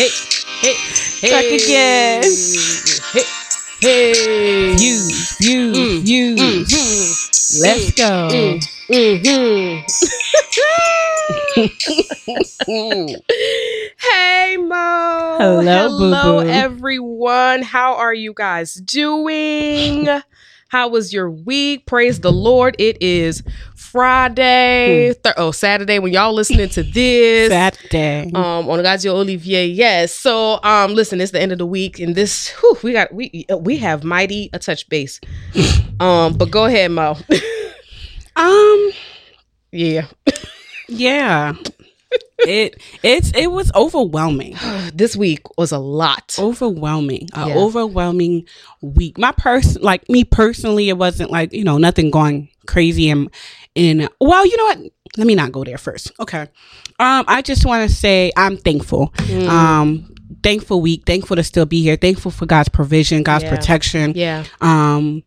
hey, hey, hey. Back again. Hey, hey. Views, views, Mm, views. Mhm. Let's go. Mm, mhm. hey Mo. Hello, Hello boo-boo. everyone. How are you guys doing? How was your week? Praise the Lord. It is Friday. Thir- oh, Saturday when y'all listening to this. Saturday. um on Radio Olivier. Yes. So um listen, it's the end of the week and this whew, we got we we have mighty a touch base. um but go ahead, Mo. Um, yeah. yeah. It it's it was overwhelming. this week was a lot. Overwhelming. A overwhelming week. My person like me personally, it wasn't like, you know, nothing going crazy and in well, you know what? Let me not go there first. Okay. Um, I just want to say I'm thankful. Mm. Um thankful week, thankful to still be here, thankful for God's provision, God's Yeah. protection. yeah. Um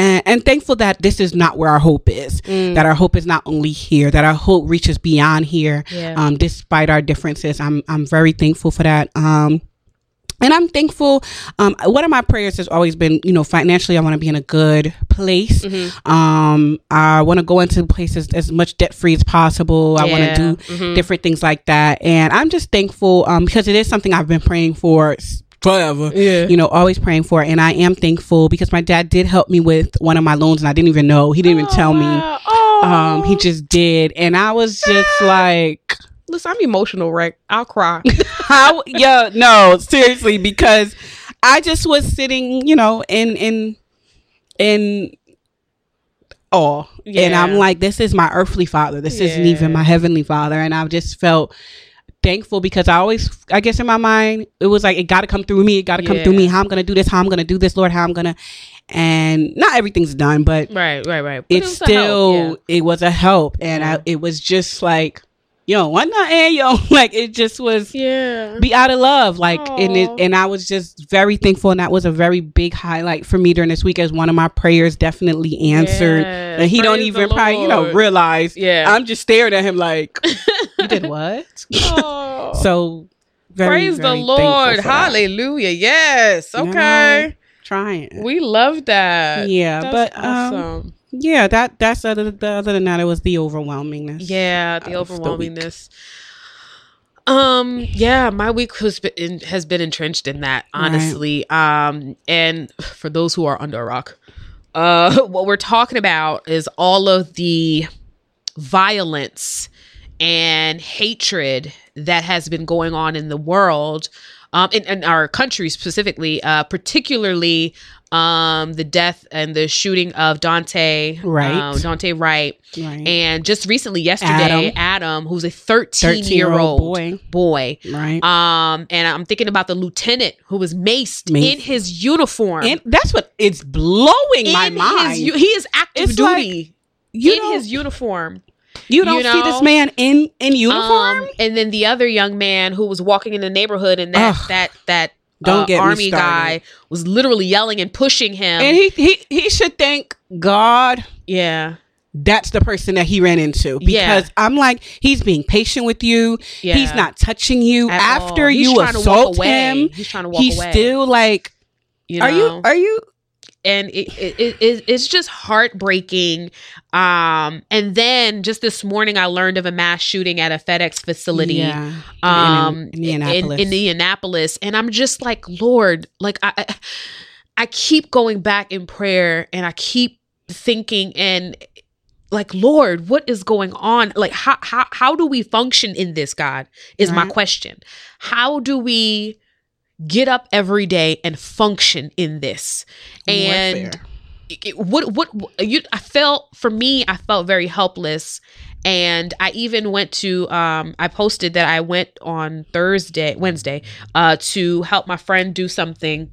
and, and thankful that this is not where our hope is. Mm. That our hope is not only here, that our hope reaches beyond here. yeah. Um, despite our differences, I'm I'm very thankful for that. Um, and I'm thankful. Um, one of my prayers has always been, you know, financially, I want to be in a good place. Mhm. Um, I want to go into places as much debt free as possible. I want to do Mhm. different things like that, and I'm just thankful um, because it is something I've been praying for forever Yeah. you know, always praying for. It. And I am thankful because my dad did help me with one of my loans, and I didn't even know. He didn't even tell me. Oh. Um, he just did, and I was just like, listen. I'm emotional, right? I'll cry. "How? yeah, no, seriously," because I just was sitting, you know, in in in awe, and Yeah. I'm like, "This is my earthly father. This isn't even my heavenly father," and I just felt thankful because I always, I guess in my mind, it was like, it got to come through me. It got to come through me. How I'm going to do this, how I'm going to do this, Lord, how I'm going to, and not everything's done, but right, right, right. But it's a still, help, it was a help. And Yeah. I, it was just like, yo, one not and yo, like it just was yeah. be out of love. Like, and it, and I was just very thankful. And that was a very big highlight for me during this week as one of my prayers definitely answered. Yeah. And he don't even probably, you know, realize. Yeah. I'm just staring at him like, you did what? So very, Praise the very thankful Lord. for that. Hallelujah. Yes. You know? Okay. Trying. We love that. yeah, That's but um, awesome. Yeah, that that's other, other than that, it was the overwhelmingness. yeah, the of the overwhelmingness. Um, yeah, my week has been has been entrenched in that, Right. honestly. Um, and for those who are under a rock, uh, what we're talking about is all of the violence and hatred that has been going on in the world, um, in, in our country specifically, uh, particularly um, the death and the shooting of Daunte, Right. um, Daunte Wright, Right. and just recently, yesterday, Adam. Adam, who's a 13 year 13-year-old boy. boy. right. Um, and I'm thinking about the lieutenant who was maced, Maced. in his uniform. and that's what it's blowing my mind. His, he is active It's like, duty you in don't, his uniform. you don't you see this man in in uniform. Um, and then the other young man who was walking in the neighborhood, and that Ugh. that that Don't uh, get army guy was literally yelling and pushing him. and he, he he should thank God yeah, that's the person that he ran into because Yeah. I'm like he's being patient with you. yeah. He's not touching you At after you assault him. He's trying to walk He's away. still like, you know? are you are you and it, it, it, it- it's just heartbreaking um and then just this morning i learned of a mass shooting at a fedex facility Yeah. um in, Indianapolis. in indianapolis and i'm just like lord like i I- i keep going back in prayer and i keep thinking and like lord what is going on like how how, how do we function in this god is my question how do we get up every day and function in this. And it- what what you I felt for me I felt very helpless. And I even went to um I posted that I went on Thursday Wednesday uh to help my friend do something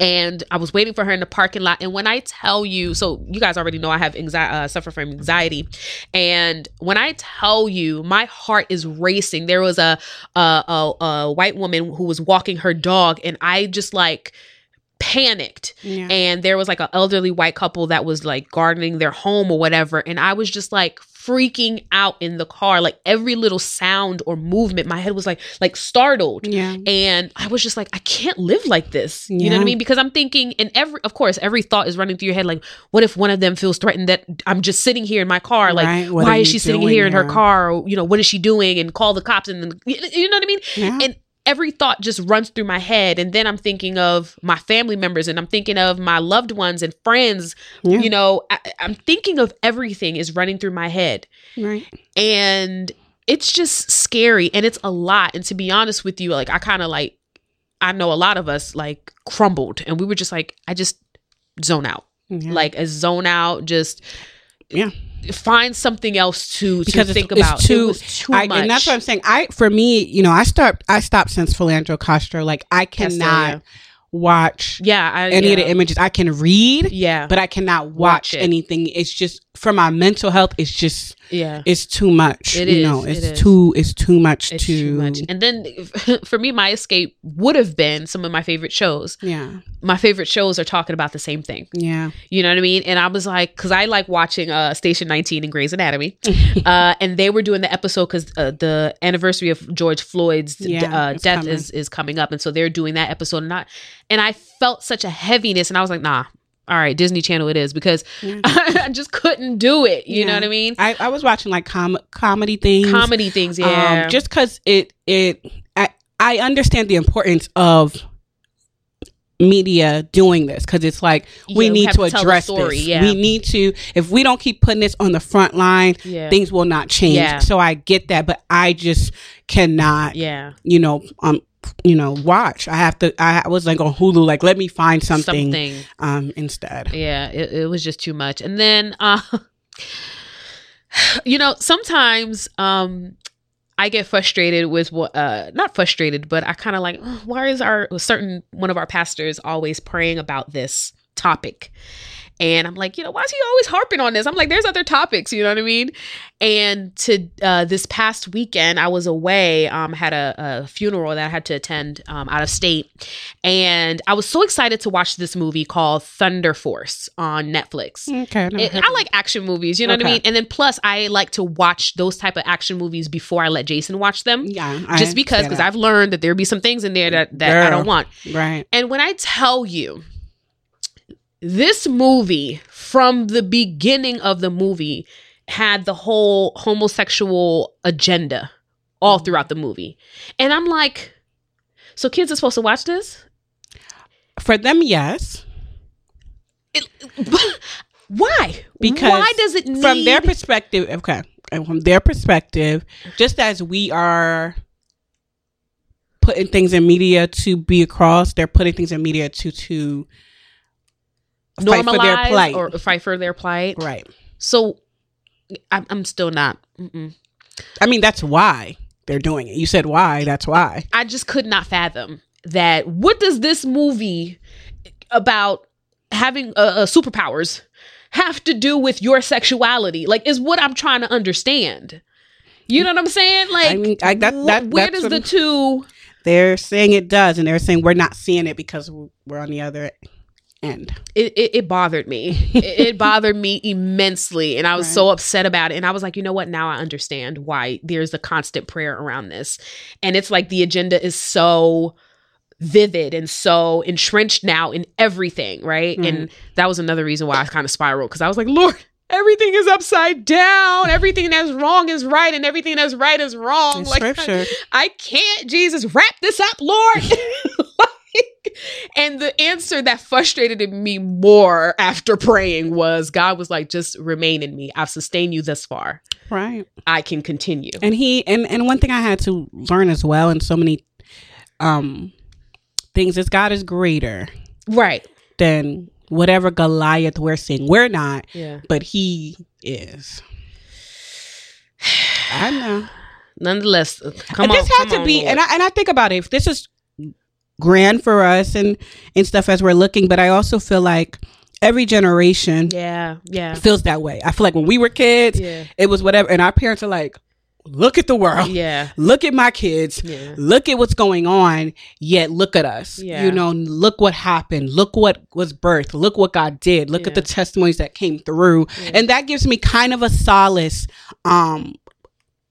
and I was waiting for her in the parking lot. And when I tell you, so you guys already know I have anxiety, uh, suffer from anxiety, and when I tell you, my heart is racing. There was a a, a, a white woman who was walking her dog, and I just like panicked Yeah. and there was like an elderly white couple that was like gardening their home or whatever and i was just like freaking out in the car. Like every little sound or movement, my head was like like startled. Yeah. And I was just like, I can't live like this. You know what I mean? Because I'm thinking, and every, of course, every thought is running through your head. Like, what if one of them feels threatened that I'm just sitting here in my car? Like, Right. Why is she sitting here in her car? Or, you know, what is she doing? And call the cops. And then, you know what I mean? Yeah. And every thought just runs through my head. And then I'm thinking of my family members and I'm thinking of my loved ones and friends. Yeah. You know, I, I'm thinking of everything is running through my head right. and it's just scary and it's a lot and to be honest with you like i kind of like i know a lot of us like crumbled and we were just like i just zone out Yeah. like a zone out just Yeah. Find something else to because to think about too, it was too I, much and that's what I'm saying. I for me, you know, I start I stopped since Philando Castile. Like I Castile, cannot yeah. watch yeah I, any yeah. of the images. I can read, yeah but I cannot watch, Watch anything. It's just for my mental health. It's just yeah it's too much. It you is, know, it's is. too it's too much it's to too much and then for me my escape would have been some of my favorite shows yeah my favorite shows are talking about the same thing yeah You know what I mean? And I was like, because I like watching uh, Station 19 and Grey's Anatomy. uh, and they were doing the episode because uh, the anniversary of George Floyd's Yeah, uh, death coming. is, is coming up. And so they're doing that episode. And I, and I felt such a heaviness. And I was like, nah, all right, Disney Channel it is because Yeah. I just couldn't do it. You know what I mean? I, I was watching like com- comedy things Comedy things, yeah. um, just because it it I, I understand the importance of media doing this because it's like we Yeah, need to address story, this yeah. we need to if we don't keep putting this on the front line yeah. things will not change Yeah. so i get that but i just cannot yeah. you know um you know watch. I have to i was like on hulu like let me find something, Something. um instead. Yeah it, it was just too much. And then uh you know sometimes um i get frustrated with what uh not frustrated but i kind of like "Oh, why is our certain one of our pastors always praying about this topic and I'm like, you know, why is he always harping on this? I'm like, there's other topics, you know what I mean? And to uh, this past weekend, I was away, um, had a, a funeral that I had to attend um, out of state, and I was so excited to watch this movie called Thunder Force on Netflix. okay I It- I like action movies, you know what I mean? And then plus, I like to watch those type of action movies before I let Jason watch them, yeah I just because because. I've learned that there be some things in there that that I don't want. right And when I tell you, this movie from the beginning of the movie had the whole homosexual agenda all throughout the movie. And I'm like, so kids are supposed to watch this? for them yes It, why? Because why does it need from their perspective okay and from their perspective just as we are putting things in media to be across they're putting things in media to to fight for their normalize plight or fight for their plight? right So I'm, I'm still not. Mm-mm. i mean that's why they're doing it you said why that's why I just could not fathom that. What does this movie about having uh, uh, superpowers have to do with your sexuality? Like, is what I'm trying to understand. You know what I'm saying? Like, I mean, I- that- wh- where does the two? they're saying it does and they're saying we're not seeing it because we're on the other end It, it, it bothered me. it, it bothered me immensely, and I was Right. so upset about it. And I was like, you know what? Now I understand why there's a constant prayer around this, and it's like the agenda is so vivid and so entrenched now in everything, right? And that was another reason why I kind of spiraled because I was like, Lord, everything is upside down. Everything that's wrong is right, and everything that's right is wrong. It's Like, scripture I can't, Jesus, wrap this up, Lord. And the answer that frustrated me more after praying was God was like, just remain in me. I've sustained you this far. right I can continue. and he and and one thing i had to learn as well in so many um things is god is greater Right. than whatever Goliath we're seeing. We're not, Yeah. but he is. I know. Nonetheless, uh, come and on. this had to on, be, Lord. and I and I think about it. If this is grand for us and and stuff as we're looking, but I also feel like every generation yeah, yeah, feels that way. I feel like when we were kids, yeah. it was whatever, and our parents are like, look at the world. Yeah. Look at my kids. Yeah. Look at what's going on. Yet look at us. Yeah. You know, look what happened. Look what was birthed. Look what God did. Look Yeah. at the testimonies that came through. And that gives me kind of a solace, um,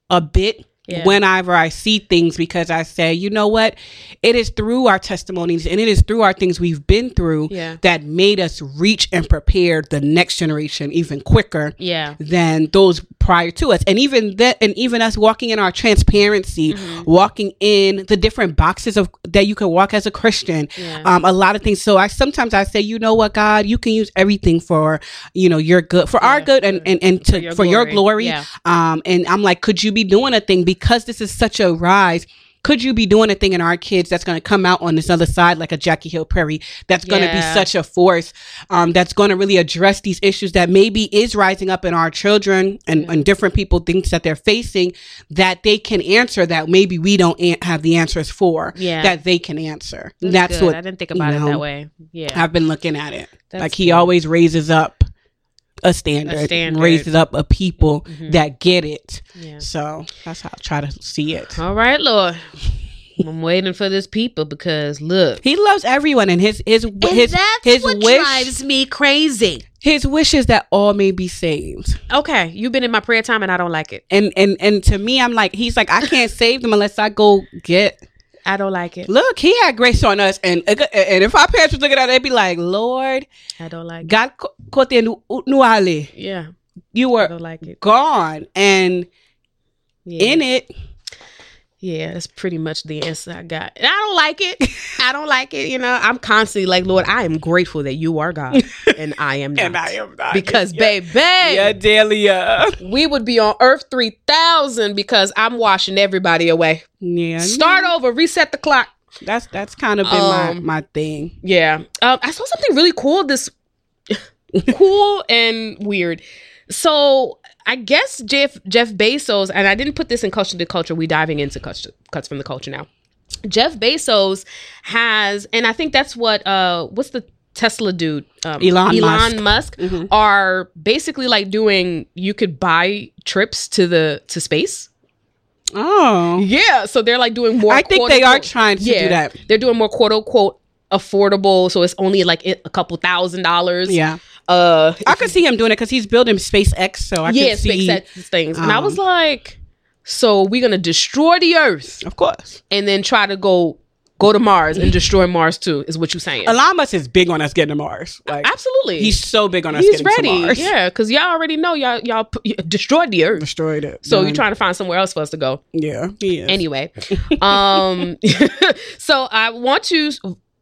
a bit Yeah. whenever I see things because I say, you know what? It is through our testimonies and it is through our things we've been through Yeah. that made us reach and prepare the next generation even quicker Yeah. than those prior to us and even that and even us walking in our transparency Mm-hmm. walking in the different boxes of that you can walk as a christian Yeah. um a lot of things so i sometimes i say you know what god you can use everything for you know your good for our good and and, and to for your, glory, Yeah. um and i'm like could you be doing a thing because this is such a rise could you be doing a thing in our kids that's going to come out on this other side like a Jackie Hill Perry that's going to be such a force um, that's going to really address these issues that maybe is rising up in our children and, and different people things that they're facing that they can answer that maybe we don't an- have the answers for Yeah. that they can answer That's, that's what I didn't think about you it that way. Yeah. I've been looking at it That's like he good. always raises up a standard, A standard. raises up a people Mhm. that get it Yeah. so that's how I try to see it All right, Lord. I'm waiting for this people because look. He loves everyone, and his his And his that's his what wish drives me crazy. his wish is that all may be saved. Okay, you've been in my prayer time and I don't like it. And and and to me, I'm like, he's like, I can't save them unless I go get. I don't like it. Look, he had grace on us, and uh, and if our parents was looking at it, they'd be like, Lord, I don't like. God, kote nuale, Yeah, you were like it. gone, and Yeah. in it, Yeah, that's pretty much the answer I got. And I don't like it. I don't like it. You know, I'm constantly like, Lord, I am grateful that you are God and I am not. and I am not because, yeah, baby, yeah, Delia, we would be on Earth 3000 because I'm washing everybody away. yeah, Start over, reset the clock. That's that's kind of been my Um, my thing. Yeah. Um, I saw something really cool this cool and weird. So I guess Jeff Jeff Bezos, and I didn't put this in culture to culture. We diving into culture, cuts from the culture now. Jeff Bezos has, and I think that's what uh, what's the Tesla dude, um, Elon Elon Musk, Mhm. are basically like doing. You could buy trips to the to space. Oh, Yeah, so they're like doing more. I think quote they are trying to do that. They're doing more quote unquote affordable, so it's only like a couple thousand dollars. Yeah, Uh, I could see him doing it because he's building SpaceX. So I yeah, could see, SpaceX things, and I um, was like, so we're gonna destroy the Earth of course. and then try to go go to Mars and destroy Mars too, is what you're saying? Elon Musk is big on us getting to Mars. Like Absolutely, he's so big on us he's getting to ready. Mars. Yeah, because y'all already know y'all y'all p- destroyed the Earth, destroyed it. so you're trying to find somewhere else for us to go. Yeah. Anyway, um, so I want to.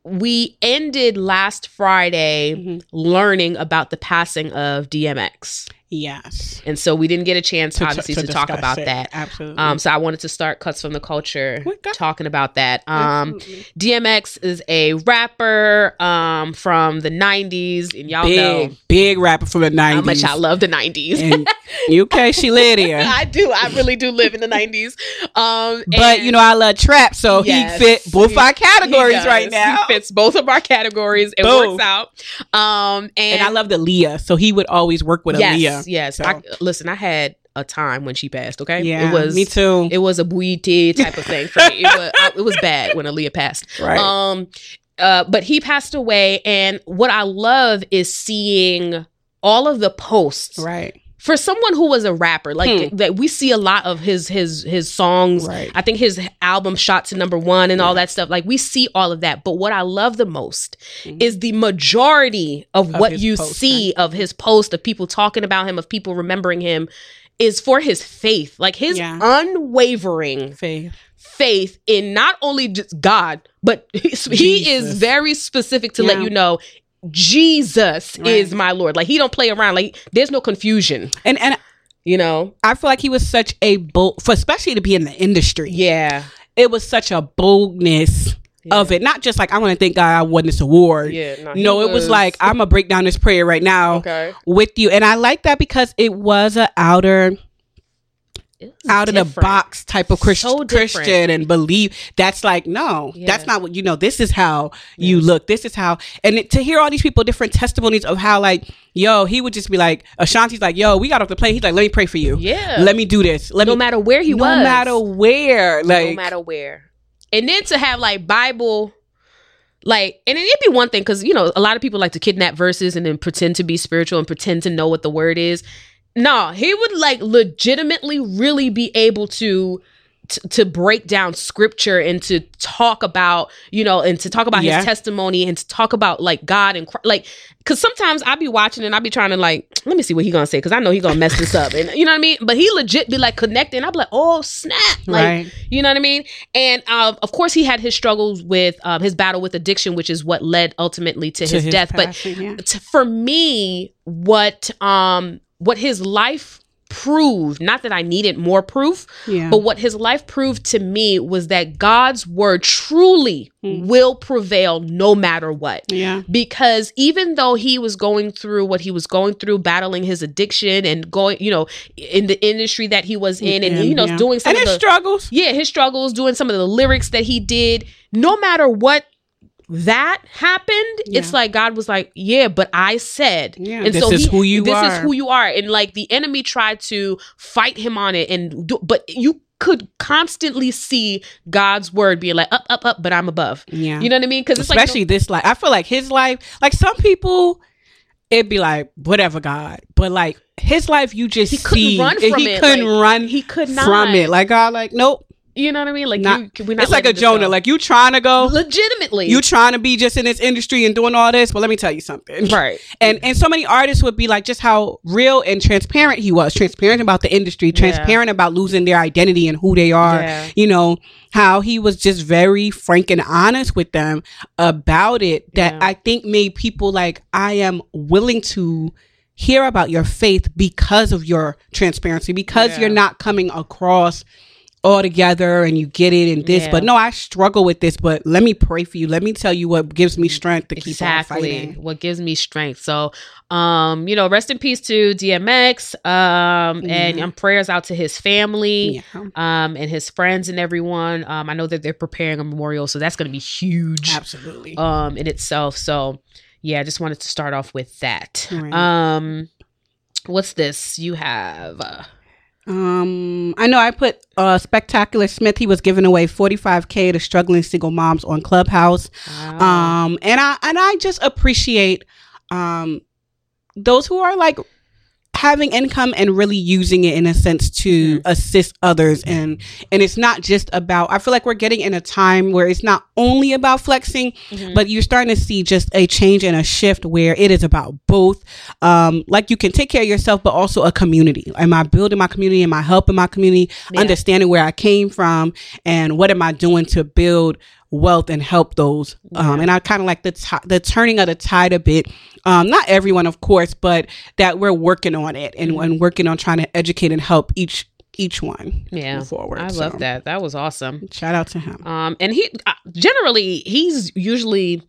We ended last Friday Mhm. learning about the passing of DMX, yes. and so we didn't get a chance, To- obviously, to, to talk about it. that. Absolutely. Um, so I wanted to start cuts from the culture Okay. talking about that. Um, Absolutely. DMX is a rapper um from the '90s, and y'all know big, big rapper from the nineties. how much I love the '90s. And UK, she live here. I do. I really do live in the '90s. Um, But you know, I love trap, so Yes. he fit both He- our categories right now. He fits both of our categories. It Boom. works out. Um, and, and I love Aaliyah, so he would always work with yes, Aaliyah. Yes. So- I, listen, I had a time when she passed. Okay, Yeah, it was me too. It was a buite type of thing for me. It was, I- it was bad when Aaliyah passed. right. Um, uh, but he passed away, and what I love is seeing all of the posts right. For someone who was a rapper. Like Hmm. that, we see a lot of his his his songs. Right. I think his album shot to number one and all that stuff. Like we see all of that. But what I love the most Mhm. is the majority of, Of what you posts, see of his post of people talking about him, of people remembering him. Is for his faith, like his Yeah. unwavering Faith. faith in not only just God, but he, he is very specific to let you know Jesus Right. is my Lord. Like he don't play around. Like there's no confusion. And and You know? I feel like he was such a bold, for especially to be in the industry. Yeah. It was such a boldness of it. Not just like I want to thank God I won this award. Yeah. No, it was like I'm gonna break down this prayer right now okay. with you, and I like that because it was a outer. Out of the box type of Christ- So. Christian and believe that's like no Yeah. that's not what you know this is how you look this is how and it, to hear all these people different testimonies of how like yo he would just be like Ashanti's like yo we got off the plane he's like let me pray for you Yeah. let me do this let no me matter where he no was. No matter where like no matter where. And then to have like Bible, like, and it'd be one thing because you know a lot of people like to kidnap verses and then pretend to be spiritual and pretend to know what the word is. No, he would like legitimately really be able to. t- To break down scripture and to talk about, you know, and to talk about Yeah. his testimony and to talk about like God and like, because sometimes I be watching and I be trying to like, let me see what he gonna say because I know he gonna mess this up and you know what I mean. But he legit be like connecting. I be like, oh snap, like right you know what I mean? And um, of course, he had his struggles with um, his battle with addiction, which is what led ultimately to, his, death. passing, yeah. But t- for me, what um, what his life proved, not that I needed more proof, yeah. but what his life proved to me was that God's word truly Hmm. will prevail no matter what. Yeah. Because even though he was going through what he was going through battling his addiction and going you know in the industry that he was in and, you know yeah. doing some and of his the struggles. Yeah, his struggles, doing some of the lyrics that he did, no matter what that happened, it's like God was like, Yeah, but I said. Yeah, and this so is he- who you this are. is who you are. And like the enemy tried to fight him on it and do but you could constantly see God's word being like up, up, up, but I'm above. yeah You know what I mean? Because it's especially like this life. I feel like his life, like some people, it'd be like whatever God, but like his life, you just he couldn't run from he it. couldn't like, run He could not from it. Like God, like nope, you know what I mean? Like Not- you, we're not it's like a Jonah. go. Like you trying to go, legitimately. you trying to be just in this industry and doing all this. But let me tell you something. right. And and so many artists would be like just how real and transparent he was, transparent about the industry, transparent about losing their identity and who they are. Yeah. You know how he was just very frank and honest with them about it. That Yeah. I think made people like I am willing to hear about your faith because of your transparency, because Yeah. you're not coming across all together and you get it and this Yeah. but no i struggle with this but let me pray for you. Let me tell you what gives me strength to keep on exactly. fighting. What gives me strength. So um you know rest in peace to dmx um and um, prayers out to his family yeah. um and his friends and everyone. Um i know that they're preparing a memorial so that's going to be huge absolutely. um in itself. So yeah i just wanted to start off with that. Right. um what's this? You have uh, Um, I know I put uh Spectacular Smith. He was giving away 45k to struggling single moms on Clubhouse. wow. Um, and I and I just appreciate um those who are like having income and really using it in a sense to Mhm. assist others and and it's not just about I feel like we're getting in a time where it's not only about flexing Mhm. but you're starting to see just a change and a shift where it is about both um like you can take care of yourself but also a community am i building my community am i helping my community Yeah. understanding where i came from and what am i doing to build wealth and help those um and i kind of like the ti the turning of the tide a bit. Um not everyone of course but that we're working on it and, Mhm. and working on trying to educate and help each each one yeah. move forward i So, love that. That was awesome. Shout out to him. Um, and he uh, generally he's usually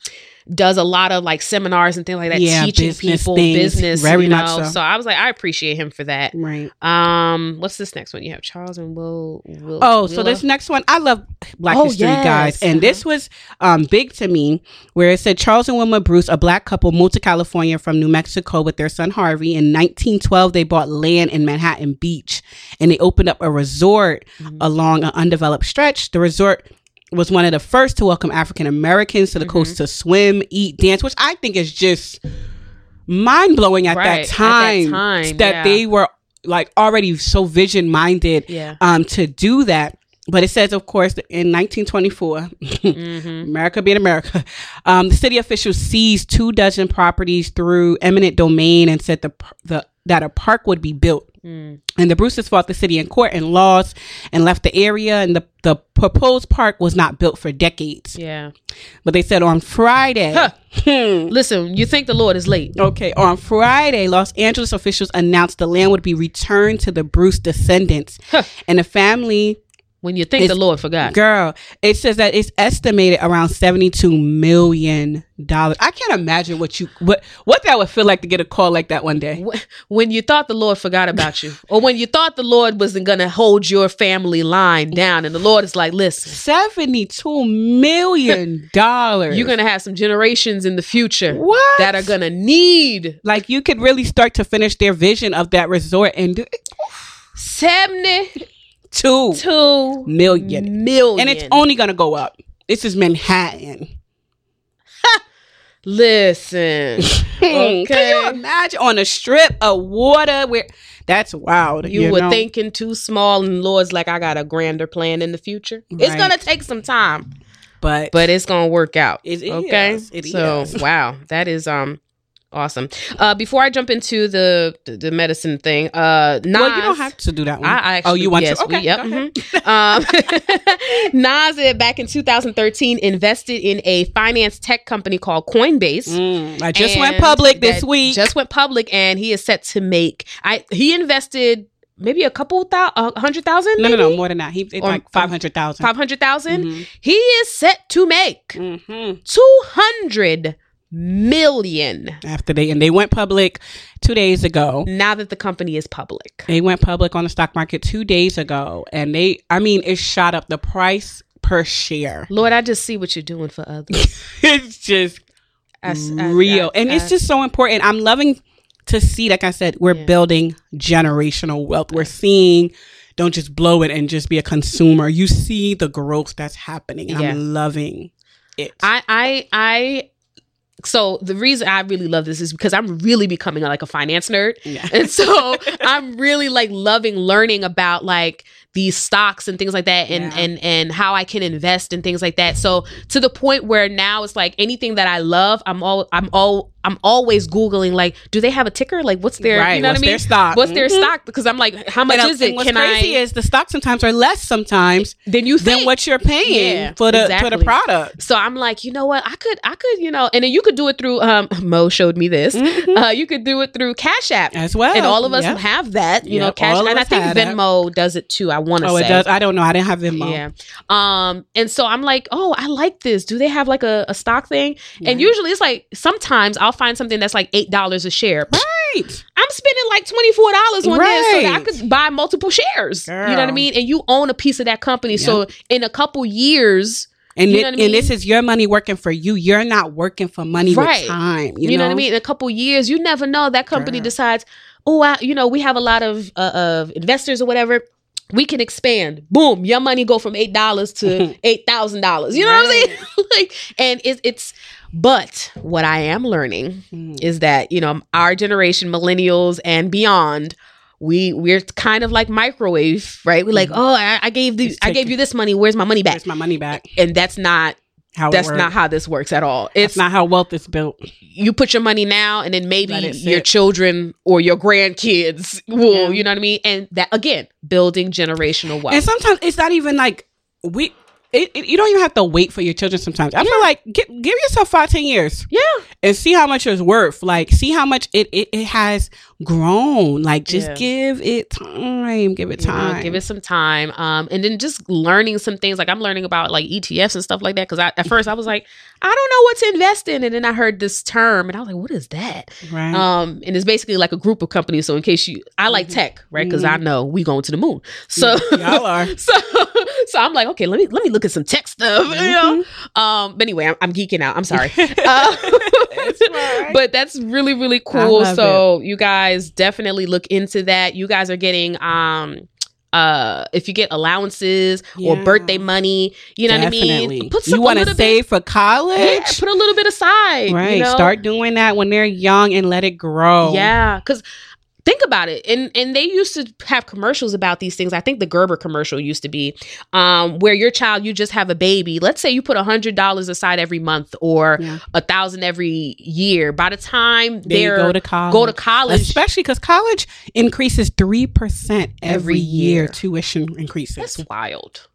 does a lot of like seminars and things like that, Yeah, teaching business people things, business. very you much know? so. So I was like, I appreciate him for that. right Um, what's this next one? You have Charles and Will. Will Oh, so this next one, I love Black Oh, History yes. guys, and Uh-huh. this was um, big to me, where it said Charles and Willa Bruce, a black couple, moved to California from New Mexico with their son Harvey. In 1912, they bought land in Manhattan Beach, and they opened up a resort Mhm. along an undeveloped stretch. The resort was one of the first to welcome African Americans to the Mhm. coast to swim, eat, dance, which I think is just mind blowing at, Right, that at that time. time, that yeah. they were like already so vision minded Yeah. um, to do that. But it says, of course, in 1924, hmm America being America, um, the city officials seized two dozen properties through eminent domain and said the, the that a park would be built. Mm. And the Bruces fought the city in court and lost and left the area. And the, the proposed park was not built for decades. Yeah. But they said on Friday, Huh. Hmm. Listen, you think the Lord is late? Okay, on Friday, Los Angeles officials announced the land would be returned to the Bruce descendants, Huh. and the family When you think It's- the Lord forgot. Girl, it says that it's estimated around seventy-two million dollars. I can't imagine what you what what that would feel like to get a call like that one day. When you thought the Lord forgot about you, or when you thought the Lord wasn't going to hold your family line down, and the Lord is like, listen, Seventy-two million dollars. you're going to have some generations in the future what that are going to need like you could really start to finish their vision of that resort and do 72 two million, million. and it's only gonna go up. This is Manhattan. Listen, Can you imagine on a strip of water where that's wild. You, were know? thinking too small, and Lord's like, I got a grander plan in the future. It's going to take some time, but but it's going to work out. It okay. is. It so, is. wow, that is um awesome. Uh, before I jump into the the, the medicine thing, uh, Nas, well, you don't have to do that one. I, I actually, oh, you want yes, to? we- Okay. yep. go ahead. mhm. Um, Nas back in 2013 invested in a finance tech company called Coinbase. Mm, I just went public this week. Just went public, and he is set to make. I he invested maybe a couple thousand, a hundred thousand. no, no, no, more than that. He it's Or- like five hundred thousand. five hundred thousand. Mhm. He is set to make Mhm. two hundred million After they and they went public two days ago. now that the company is public. They went public on the stock market two days ago, and they, I mean, it shot up the price per share. Lord, I just see what you're doing for others. it's just I s- I- real, and it's just so important. I'm loving to see, like I said, we're Yeah. building generational wealth. We're seeing. Don't just blow it and just be a consumer. You see the growth that's happening. and Yeah. I'm loving it. I I I so the reason I really love this is because I'm really becoming like a finance nerd. yeah. And so I'm really like loving learning about like these stocks and things like that and Yeah. and and how I can invest and things like that. So to the point where now it's like anything that I love, I'm all I'm all I'm always googling like do they have a ticker? Like what's their right. you know What's what I mean? their stock? What's their Mhm. stock? Because I'm like how much And, uh, is it? and what's Can crazy I is the stock sometimes are less sometimes then you than what you're paying Yeah, for the for the product. So I'm like, you know what? I could, I could, you know, and then you could do it through. Um, Mo showed me this. Mhm. Uh, you could do it through Cash App, As well, and all of us Yep. have that. You know, Cash, all of and I think have that. Venmo does it too. I want to Oh, say. it does. I don't know. I didn't have Venmo. Yeah. Um, and so I'm like, oh, I like this. Do they have like a, a stock thing? And usually it's like sometimes I'll find something that's like eight dollars a share. Right. I'm spending like twenty four dollars on this so that I Right. could buy multiple shares. You know what I mean? And you own a piece of that company. So in a couple years, And You know what I and this is your money working for you. You're not working for money Right. with time. You, You, know? what I mean? In a couple years, you never know. That company Girl. decides, oh, I, you know, we have a lot of uh, of investors or whatever. We can expand. Boom, your money go from eight dollars to eight thousand dollars. You know what I'm saying? like, and it's it's. But what I am learning Mm. is that you know our generation, millennials and beyond. We we're kind of like microwave, right? We're like, Mhm. oh, I, I gave the I gave you this money. Where's my money back? Where's my money back? And that's not How that's not how this works at all. That's It's not how wealth is built. you put your money now and then maybe your children or your grandkids will Yeah. you know what i mean and that again building generational wealth And sometimes it's not even like we. It, it, you don't even have to wait for your children. Sometimes I feel like give, give yourself five, ten years. yeah and see how much it's worth. Like, see how much it it, it has grown. Like, just Yeah. give it time. Give it time. give it some time um and then just learning some things like i'm learning about like etfs and stuff like that because I, at first i was like i don't know what to invest in and then i heard this term and i was like what is that right. um and it's basically like a group of companies so in case you i like Mhm. tech right because i know we going to the moon so Y'all are. so so i'm like okay let me let me look at some tech stuff you know? Um but anyway i'm, I'm geeking out. I'm sorry. Uh, but that's really really cool. so you guys definitely look into that. You guys are getting um uh if you get allowances or birthday money you know what i mean? Put some you want to save for college? yeah, put a little bit aside right. you know? Start doing that when they're young and let it grow. Yeah, because think about it, and and they used to have commercials about these things. I think the Gerber commercial used to be, um, where your child you just have a baby. Let's say you put a hundred dollars aside every month or a thousand every year. By the time They they're go to college. go to college, Especially because college increases 3% every, Every year. year. Tuition increases. that's wild.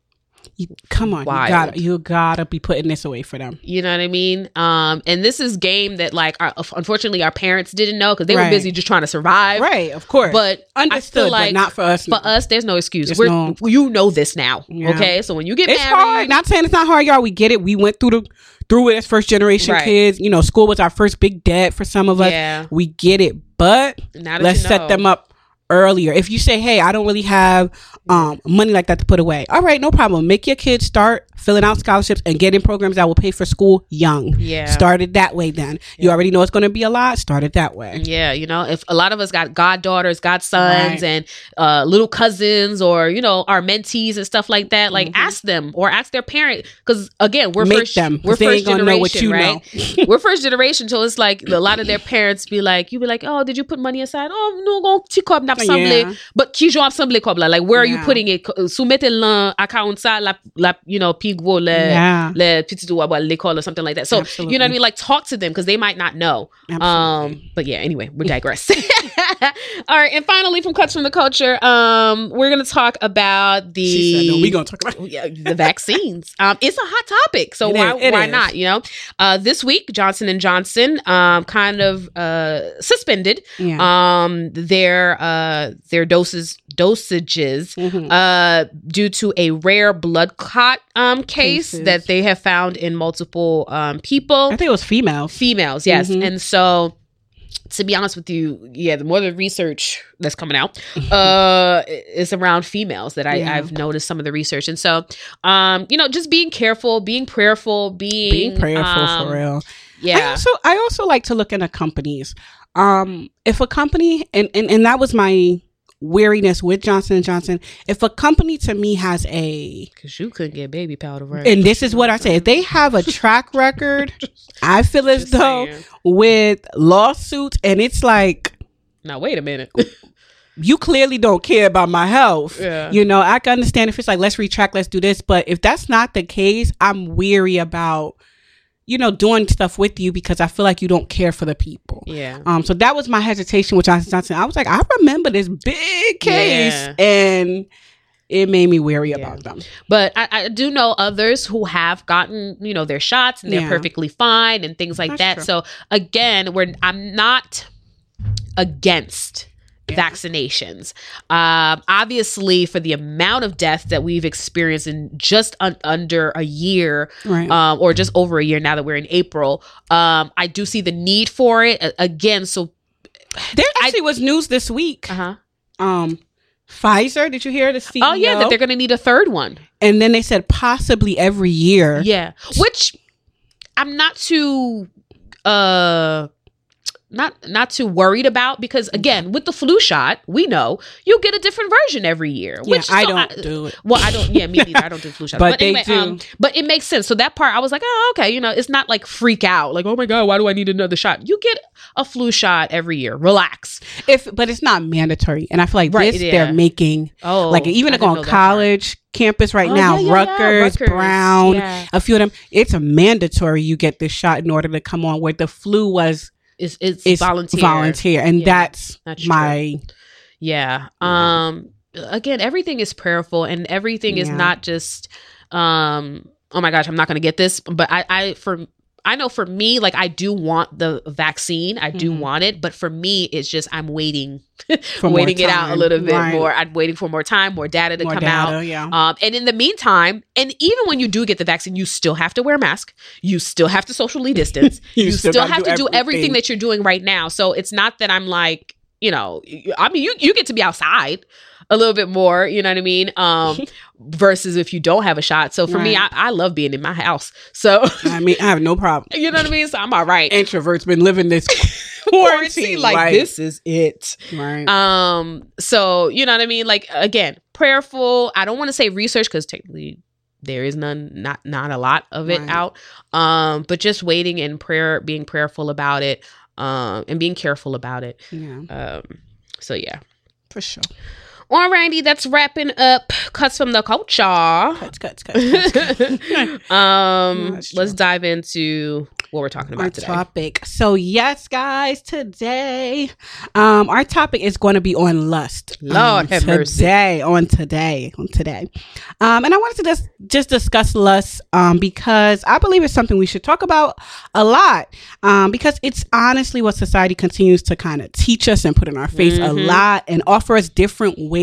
You, come on, Wild. you gotta, you gotta be putting this away for them. You know what I mean? Um, and this is game that like our, unfortunately our parents didn't know because they were busy just trying to survive. Right, of course. But understood, I feel like but not for us. for us, there's no excuse. There's We're no- you know this now. Yeah. Okay, so when you get it's married, hard. Not saying it's not hard, y'all. We get it. We went through the through it as first generation Right. kids. You know, school was our first big debt for some of us. yeah. We get it, but let's set know. them up earlier. If you say, "Hey, I don't really have um money like that to put away," all right, no problem. Make your kids start filling out scholarships and getting programs that will pay for school young. Yeah. Start it that way. Then you already know it's going to be a lot. Start it that way. Yeah, you know, if a lot of us got goddaughters, godsons, Right. and uh, little cousins, or you know, our mentees and stuff like that, like Mhm. ask them or ask their parent, because again, we're Make first, them, we're first generation, know what you right? we're first generation, so it's like a lot of their parents be like, you be like, oh, did you put money aside? Oh, no, go ti kob na assemble, Yeah. but ki jo assemble kob la, like where are you putting it? Soumete lan account sa la, la, you know, pigwo le. Yeah. Le petit doigt, well, l'école or something like that. So you know what I mean? Like talk to them because they might not know. Absolutely. Um, but yeah, anyway, we digress. All right, and finally from Cuts from the Culture, um, we're gonna talk about the she said, "No, we gonna talk about." yeah, the vaccines. Um, it's a hot topic, so It why is, why is. not? You know, uh, this week Johnson and Johnson um kind of uh suspended Yeah. um their uh their doses dosages Mhm. uh, due to a rare blood clot um, case Cases. that they have found in multiple um, people, I think it was females. females, yes. Mhm. And so, to be honest with you, yeah, the more the research that's coming out uh, is around females that I, Yeah. I've noticed some of the research. And so, um, you know, just being careful, being prayerful, being Being prayerful um, for real. I Yeah. also I also like to look into companies. Um, if a company and, and and that was my weariness with Johnson and Johnson. If a company to me has a Because you couldn't get baby powder, right? and this is what I say, if they have a track record, I feel as though saying. with lawsuits and it's like Now, wait a minute. you clearly don't care about my health. Yeah. You know, I can understand if it's like let's retract, let's do this, but if that's not the case, I'm weary about you know doing stuff with you because I feel like you don't care for the people. yeah. Um, so that was my hesitation with Johnson Johnson. I was like, I remember this big case, Yeah. and it made me wary Yeah. about them. But I, I do know others who have gotten, you know, their shots and they're Yeah. perfectly fine and things like That's that. true. So again, we're I'm not against Yeah. vaccinations. Um, obviously, for the amount of death that we've experienced in just un- under a year, Right. um, or just over a year now that we're in April, um, I do see the need for it A- again. So, there actually was news this week. uh huh. Um, Pfizer, did you hear the CEO? Oh yeah, that they're going to need a third one. and then they said possibly every year. Yeah. Which I'm not too uh not not too worried about because again, with the flu shot, we know you get a different version every year. Yeah, Which I so don't do it. well, I don't. Yeah, me neither. I don't do flu shots. But they do. Um, but it makes sense. So that part, I was like, oh, okay. You know, it's not like freak out. Like, oh my god, why do I need another shot? You get a flu shot every year. Relax. If but it's not mandatory, and I feel like Right, this yeah. they're making Oh, like even I didn't on know that part. college campus right Oh, now, yeah, yeah, yeah. Rutgers, Rutgers, Brown, a few of them. It's a mandatory you get this shot in order to come on. Where the flu was It's it's, it's volunteer. volunteer, and Yeah, that's, that's my Yeah. Yeah. Um again, everything is prayerful and everything is not just um oh my gosh, I'm not going to get this, but I I for I know for me like I do want the vaccine. I do Mhm. want it, but for me it's just I'm waiting for waiting it out a little bit Right. more. I'm waiting for more time, more data to More come out. Yeah, Um, and in the meantime, and even when you do get the vaccine, you still have to wear a mask. You still have to socially distance. You you, still still, have do to do everything everything. that you're doing right now. So it's not that I'm like, you know, I mean, you you get to be outside a little bit more. You know what I mean? Um, versus if you don't have a shot. So for me, I, I love being in my house. So I mean, I have no problem. you know what I mean? So I'm all right. Introverts been living this Quarantine, like right. this is it. Right. Um, so you know what I mean? Like again, prayerful. I don't want to say research because technically there is none, not not a lot of it Right. out. Um, but just waiting and prayer, being prayerful about it, um, and being careful about it. yeah, Um, so yeah. for sure. Alrighty, that's wrapping up cuts from the culture. Cuts, cuts, cuts. cuts, cuts. um, That's let's dive into what we're talking about our today. topic. So yes, guys, today, um, our topic is going to be on lust. Lord um, have mercy. today, on today, on today, um, and I wanted to just just discuss lust, um, because I believe it's something we should talk about a lot, um, because it's honestly what society continues to kind of teach us and put in our face a Mhm. lot and offer us different ways,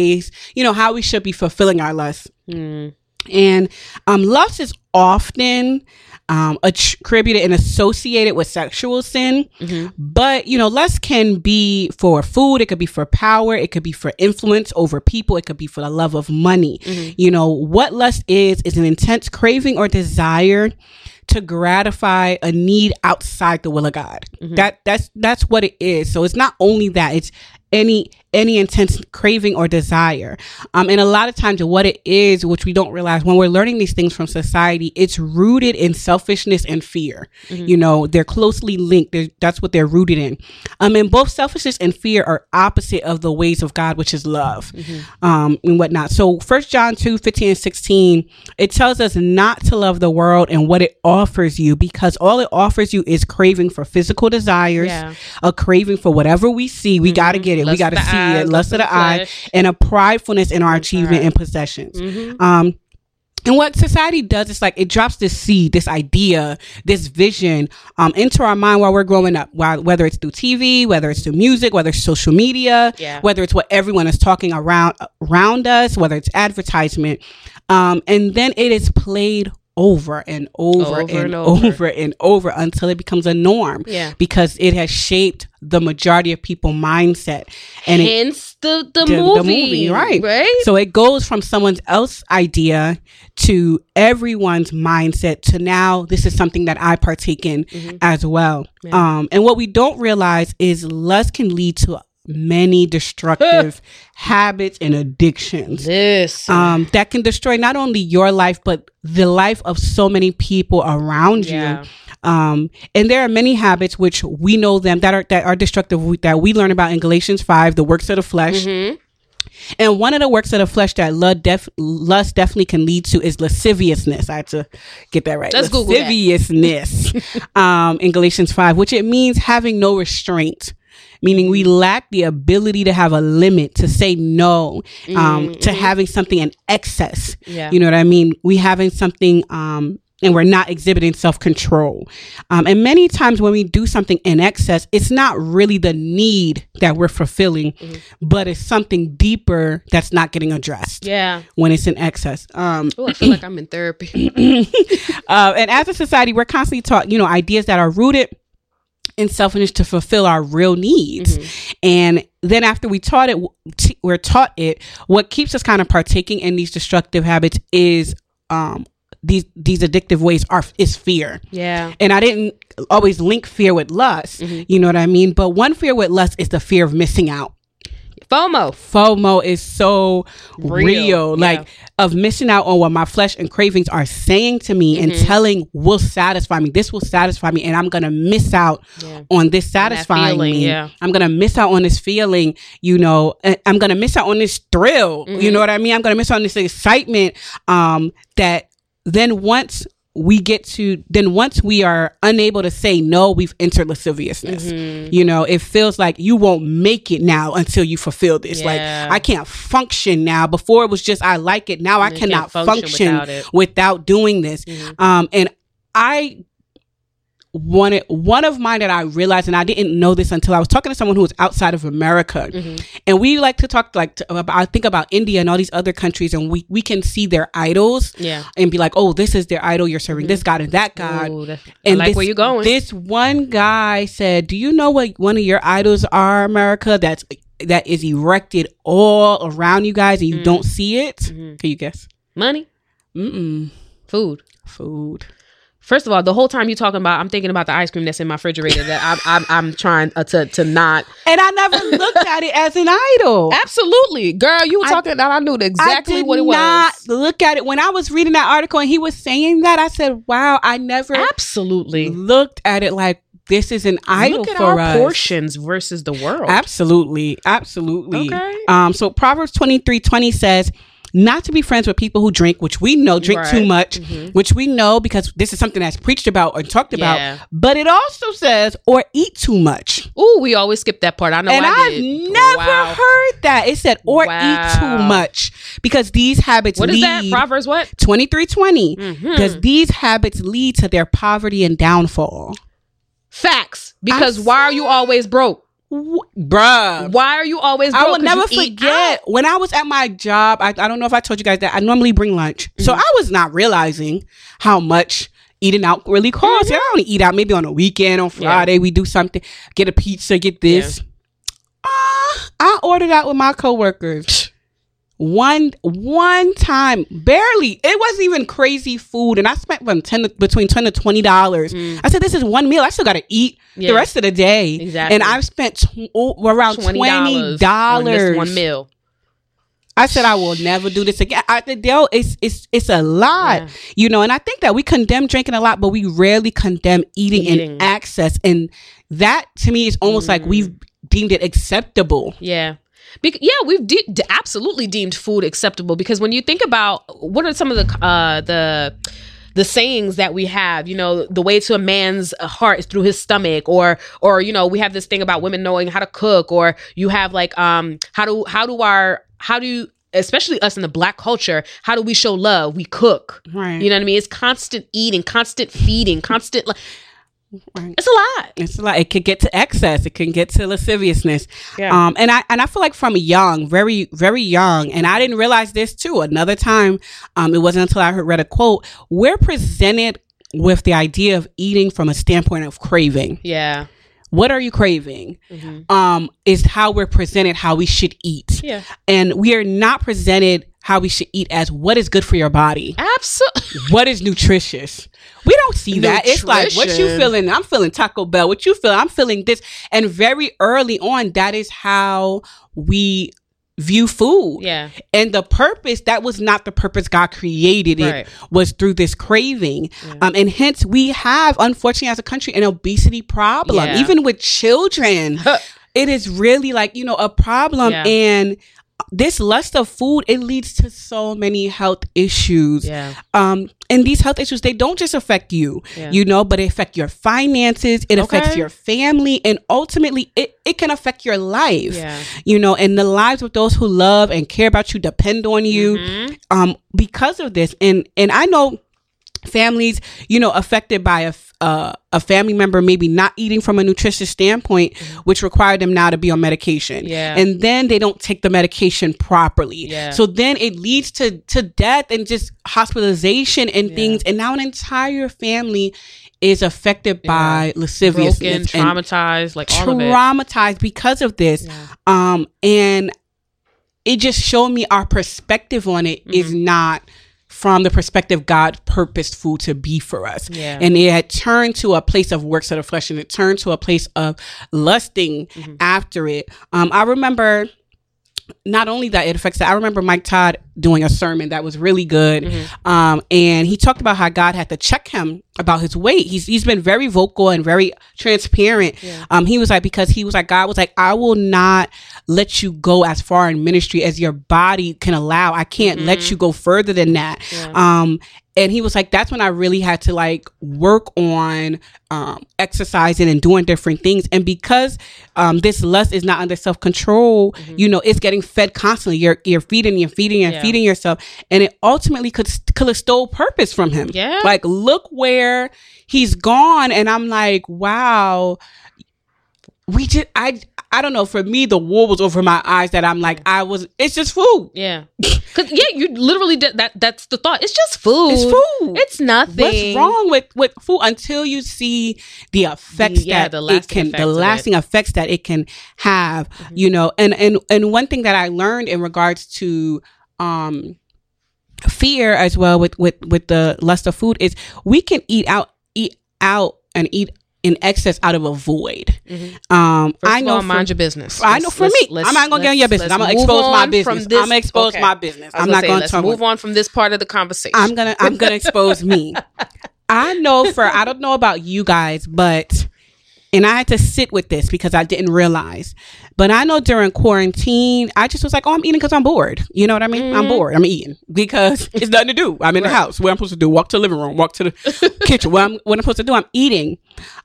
you know, how we should be fulfilling our lust. Mm. And um, lust is often um, attributed and associated with sexual sin. Mhm. But, you know, lust can be for food, it could be for power, it could be for influence over people, it could be for the love of money. Mhm. You know, what lust is, is an intense craving or desire to gratify a need outside the will of God. Mhm. That that's that's what it is. So it's not only that, it's any any intense craving or desire. Um, and a lot of times what it is, which we don't realize when we're learning these things from society, it's rooted in selfishness and fear. Mhm. You know, they're closely linked. They're, that's what they're rooted in. Um, and both selfishness and fear are opposite of the ways of God, which is love Mhm. um, and whatnot. So First John 2, 15 and 16, it tells us not to love the world and what it offers you because all it offers you is craving for physical desires, Yeah. a craving for whatever we see. We got to get it. we got to see eye, it. Lust of the eye flesh. and a pridefulness in our achievement right. and possessions. Mhm. Um, and what society does is like it drops this seed, this idea, this vision um, into our mind while we're growing up, while, whether it's through TV, whether it's through music, whether it's social media, Yeah. whether it's what everyone is talking around around us, whether it's advertisement, um, and then it is played over and over, Over and, and over. over. and over until it becomes a norm Yeah. because it has shaped the majority of people mindset and it Hence the, the, the- the movie. movie, right. Right? so it goes from someone else's idea to everyone's mindset to now this is something that I partake in Mhm. as well. Yeah. Um, and what we don't realize is lust can lead to many destructive habits and addictions. This. Um, that can destroy not only your life but the life of so many people around yeah. you. Um, and there are many habits which we know them that are that are destructive that we learn about in Galatians five, the works of the flesh. Mhm. And one of the works of the flesh that lust, def- lust definitely can lead to is lasciviousness. I had to get that right. Let's Google that. lasciviousness um, in Galatians 5, which it means having no restraint. Meaning we lack the ability to have a limit, to say no, um, Mhm, to having something in excess. Yeah. You know what I mean? We having something, um, and we're not exhibiting self control. Um, and many times when we do something in excess, it's not really the need that we're fulfilling, Mhm. but it's something deeper that's not getting addressed yeah. when it's in excess. Um, Oh, I feel like I'm in therapy. uh, and as a society, we're constantly taught, you know, ideas that are rooted in selfishness to fulfill our real needs. Mhm. And then after we taught it, t- we're taught it. What keeps us kind of partaking in these destructive habits is um, these these addictive ways are is fear. Yeah. And I didn't always link fear with lust. Mhm. You know what I mean? But one fear with lust is the fear of missing out. FOMO. FOMO is so real, Real, like yeah. of missing out on what my flesh and cravings are saying to me and Mhm. telling will satisfy me. This will satisfy me, and I'm gonna miss out Yeah. on this satisfying feeling, me. yeah. I'm gonna miss out on this feeling. You know, I'm gonna miss out on this thrill. You Mhm. know what I mean? I'm gonna miss out on this excitement. Um, that then once we get to then once we are unable to say no, we've entered lasciviousness. Mhm. You know, it feels like you won't make it now until you fulfill this. Yeah. Like I can't function now. Before it was just I like it. Now I cannot function function, without without doing this. Mhm. Um, and I wanted one of mine that I realized, and I didn't know this until I was talking to someone who was outside of America, Mhm. and we like to talk like to, about I think about India and all these other countries, and we we can see their idols Yeah. and be like, oh, this is their idol. You're serving Mhm. this god and that god. Ooh, And like this, where you're going. This one guy said, "Do you know what one of your idols are, America? That's that is erected all around you guys, and you Mm. don't see it. Mhm. Can you guess? Money, Mm-mm. food. Food. First of all, the whole time you're talking about, I'm thinking about the ice cream that's in my refrigerator that I'm I'm, I'm trying uh, to to not. And I never looked at it as an idol. Absolutely, girl. You were talking that I knew exactly I did what it not was. look at it when I was reading that article and he was saying that. I said, "Wow, I never Absolutely. looked at it like this is an idol Look at for our us." portions versus the world. Absolutely, absolutely. Okay. Um, so Proverbs twenty three twenty says, not to be friends with people who drink, which we know drink too Right. much, Mhm. which we know because this is something that's preached about or talked about. But it also says or eat too much. Ooh, we always skip that part. I know and I I've did. never Wow. heard that. It said or eat too much because these habits What is lead that? Proverbs what? 2320 Mhm. because these habits lead to their poverty and downfall. Facts. Because I why are you always broke? Wh- Bruh. Why are you always broke? I will never forget when I was at my job. I, I don't know if I told you guys that I normally bring lunch, so Mm-hmm. I was not realizing how much eating out really costs. I only eat out maybe on a weekend on Mm-hmm. Yeah. Friday. We do something, get a pizza, get this. Uh, I ordered out with my coworkers. One one time, barely. It wasn't even crazy food, and I spent from ten to, between ten to twenty dollars. Mm. I said, "This is one meal. I still got to eat Yeah. the rest of the day." Exactly. And I've spent tw- around twenty on dollars this one meal. I said I will never do this again. I think Dale, it's it's it's a lot, Yeah. you know. And I think that we condemn drinking a lot, but we rarely condemn eating, Eating. in excess. And that to me is almost like Mm. we've deemed it acceptable. Yeah. Bec- yeah, we've de- absolutely deemed food acceptable because when you think about what are some of the uh, the the sayings that we have, you know, the way to a man's heart is through his stomach, or or you know, we have this thing about women knowing how to cook, or you have like um how do how do our how do you especially us in the black culture how do we show love? We cook. Right. you know what i mean? It's constant eating constant feeding constant like Right. it's a lot It's like it could get to excess. It can get to lasciviousness. Yeah. Um, and I and I feel like from young, very very young, and I didn't realize this too. Another time, um, it wasn't until I heard read a quote. We're presented with the idea of eating from a standpoint of craving. yeah What are you craving? Mhm. Um, is how we're presented how we should eat, yeah and we are not presented how we should eat as what is good for your body absolutely what is nutritious. We don't see that. It's like what you feeling. I'm feeling Taco Bell. What you feel. I'm feeling this. And very early on, that is how we view food. yeah And the purpose that was not the purpose God created it Right. was through this craving. Yeah. Um, and hence we have, unfortunately, as a country, an obesity problem. Yeah. Even with children, it is really like you know a problem. Yeah. And this lust of food it leads to so many health issues. Yeah. Um and these health issues they don't just affect you Yeah. you know but it affect your finances it affects your family and ultimately it, it can affect your life yeah. you know and the lives of those who love and care about you depend on you. Mhm. um because of this and and i know families you know affected by a uh, a family member maybe not eating from a nutritious standpoint which required them now to be on medication Mm-hmm. Yeah. and then they don't take the medication properly Yeah. so then it leads to to death and just hospitalization and Yeah. things and now an entire family is affected Yeah. by broken lasciviousness and traumatized like all of it traumatized because of this um and it just showed me our perspective on it is Mm-hmm. not from the perspective God purposed food to be for us. Yeah. And it had turned to a place of works of the flesh and it turned to a place of lusting Mm-hmm. after it. Um, I remember not only that it affects that, I remember Mike Todd doing a sermon that was really good. Mm-hmm. Um, and he talked about how God had to check him about his weight. He's he's been very vocal and very transparent. Yeah. Um, he was like because he was like God was like I will not let you go as far in ministry as your body can allow. I can't let you go further than that. Mm-hmm. Yeah. Um, and he was like that's when I really had to like work on um exercising and doing different things. And because um this lust is not under self control, you know, it's getting fed constantly. You're you're feeding and feeding and Mm-hmm. Yeah. feeding yourself, and it ultimately could could have stole purpose from him. Yeah. like look where he's gone, and I'm like, wow. We just I I don't know. For me, the wool was over my eyes. That I'm like I was. It's just food. Yeah. Cause yeah, you literally did that. That's the thought. It's just food. It's food. It's nothing. What's wrong with with food until you see the effects The- yeah, that the it lasting can, effects the of it. Mm-hmm. lasting effects that it can have, you know. And and and one thing that I learned in regards to um fear as well with with with the lust of food is we can eat out eat out and eat in excess out of a void. Um, First I know all, for- mind your business. I know for Let's- me, let's- I'm not gonna get on your business. I'm gonna expose my business. this- I'm gonna expose okay. my business. I'm not say, gonna let's move on from this part of the conversation. I'm gonna I'm gonna expose me. I know for I don't know about you guys, but And I had to sit with this because I didn't realize. But I know during quarantine, I just was like, oh, I'm eating because I'm bored. You know what I mean? I'm Mhm. bored. I'm eating because it's nothing to do. I'm in the house. What I'm supposed to do? Walk to the living room, walk to the kitchen. What I'm, what I'm supposed to do? I'm eating.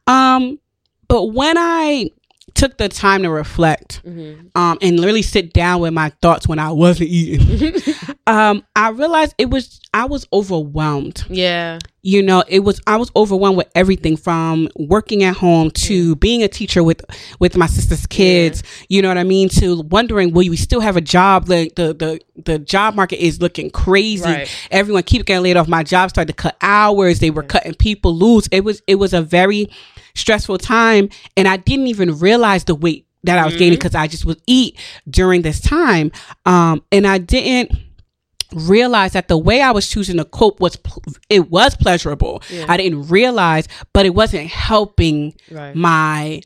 Um, but when I took the time to reflect Mhm. um, and really sit down with my thoughts when I wasn't eating, um, I realized it was I was overwhelmed. yeah. You know, it was I was overwhelmed with everything from working at home to being a teacher with with my sister's kids. You know what I mean? To wondering will we still have a job? Like the the the job market is looking crazy. Right. Everyone keep getting laid off. My job started to cut hours. They were cutting people loose. It was it was a very stressful time, and I didn't even realize the weight that I was gaining because I just would eat during this time, um, and I didn't realize that the way I was choosing to cope was pl- it was pleasurable. Yeah. I didn't realize, but it wasn't helping Right. my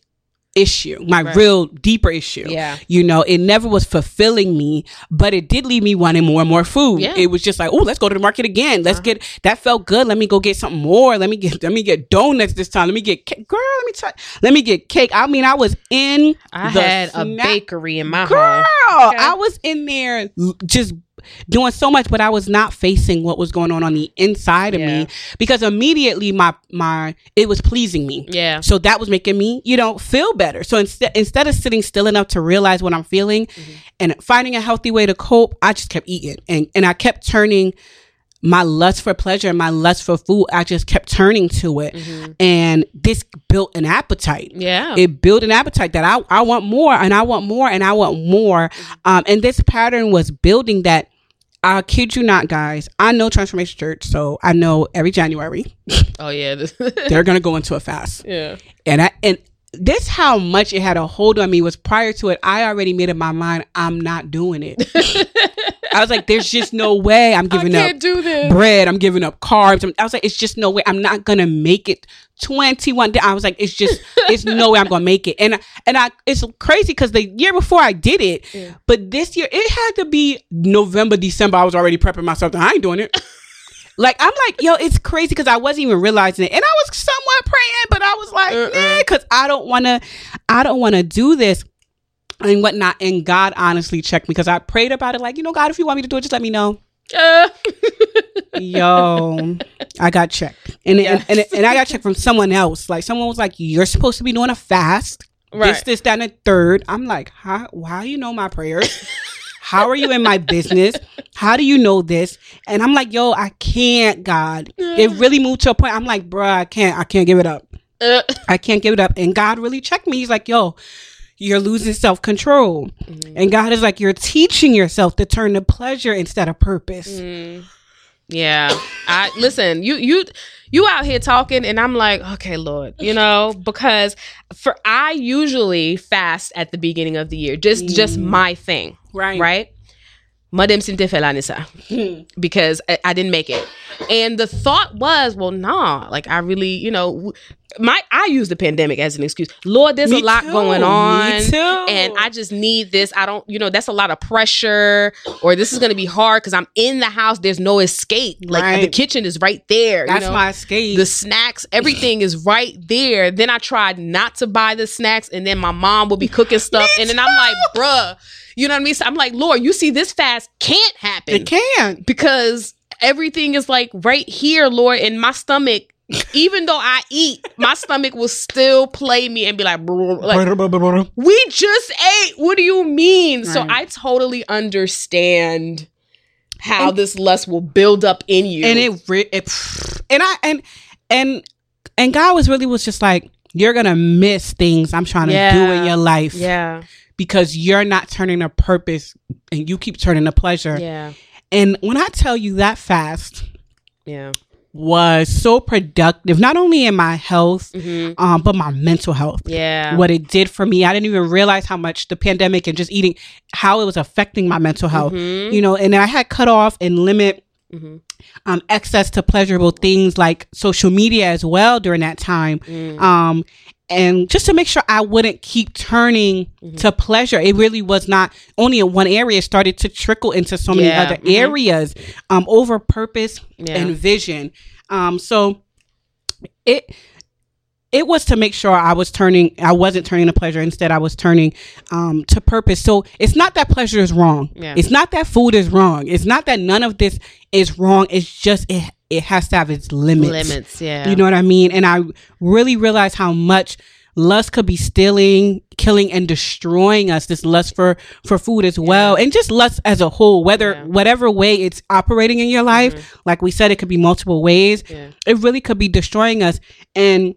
issue, my Right. real deeper issue. Yeah. You know, it never was fulfilling me, but it did leave me wanting more and more food. Yeah. It was just like, oh, let's go to the market again. Let's uh-huh. get that felt good. Let me go get something more. Let me get let me get donuts this time. Let me get cake. Girl, let me try let me get cake. I mean, I was in I the had a bakery in my Girl, home. Okay. I was in there just doing so much, but I was not facing what was going on on the inside of Yeah. me because immediately my my it was pleasing me. Yeah. So that was making me, you know, feel better. So instead instead of sitting still enough to realize what I'm feeling Mm-hmm. and finding a healthy way to cope, I just kept eating and and I kept turning my lust for pleasure and my lust for food, I just kept turning to it. And this built an appetite Mm-hmm. Yeah. it built an appetite that I, I want more and I want more and I want more. Um, and this pattern was building that. I kid you not, guys. I know Transformation Church, so I know every January oh yeah. they're gonna go into a fast. yeah. And I and this how much it had a hold on me was prior to it. I already made up my mind. I'm not doing it. I was like, there's just no way I'm giving I up can't do this. bread. I'm giving up carbs. I'm- was like, it's just no way. I'm not gonna make it 21 days. I was like, it's just, it's no way I'm gonna make it. And and I, it's crazy because the year before I did it, Yeah. but this year it had to be November, December. I was already prepping myself. I ain't doing it. Like I'm like, yo, it's crazy because I wasn't even realizing it, and I was somewhat praying, but I was like, Uh-uh. nah, because I don't want to, I don't want to do this and whatnot. And God honestly checked me because I prayed about it, like, you know, God, if you want me to do it, just let me know Uh, yo i got checked and, Yes. and, and and i got checked from someone else like someone was like you're supposed to be doing a fast this Right. this that and the third i'm like how why you know my prayers how are you in my business? How do you know this? And i'm like yo i can't god. It really moved to a point i'm like bruh i can't i can't give it up. Uh, i can't give it up. And god really checked me. He's like yo you're losing self-control. And god is like you're teaching yourself to turn to pleasure instead of purpose. Mm, yeah. I listen. You you you out here talking, and I'm like, okay, Lord, you know, because for I usually fast at the beginning of the year. Just just mm. my thing, right right? Madam Sinte Felanisa. Hmm. because I, I didn't make it. And the thought was, well, nah, like I really, you know, my I use the pandemic as an excuse. Lord, there's Me a lot too. going on. Me too. And I just need this. I don't, you know, that's a lot of pressure, or this is gonna be hard because I'm in the house. There's no escape. Like the kitchen is right there. you That's know? my escape. the snacks, everything is right there. Then I tried not to buy the snacks, and then my mom will be cooking stuff, and then I'm like, bruh, you know what I mean? So I'm like, Lord, you see, this fast can't happen it can't. because everything is like right here, Lord, and my stomach. Even though I eat, my stomach will still play me and be like, like we just ate. What do you mean? So I totally understand how And- this lust will build up in you. and it, re- it and I and and and God was really was just like you're gonna miss things I'm trying to do in your life yeah, because you're not turning to purpose and you keep turning to pleasure. yeah, And when I tell you that fast yeah. Was so productive, not only in my health, hmm um, but my mental health. Yeah. What it did for me, I didn't even realize how much the pandemic and just eating, how it was affecting my mental health. Mhm. You know, and I had cut off and limit Mhm. um, access to pleasurable things like social media as well during that time. Mm. Um, and just to make sure I wouldn't keep turning Mhm. to pleasure. It really was not only in one area, it started to trickle into so many Yeah. other Mhm. areas um, over purpose Yeah. and vision. Um, so it it was to make sure I was turning, I wasn't turning to pleasure. Instead, I was turning um, to purpose. So it's not that pleasure is wrong. Yeah. It's not that food is wrong. It's not that none of this is wrong. It's just it it has to have its limits. Limits, yeah. You know what I mean? And I really realized how much lust could be stealing, killing, and destroying us. This lust for for food as well, and just lust as a whole. Whether Yeah. whatever way it's operating in your mm-hmm. life, like we said, it could be multiple ways. Yeah. It really could be destroying us. And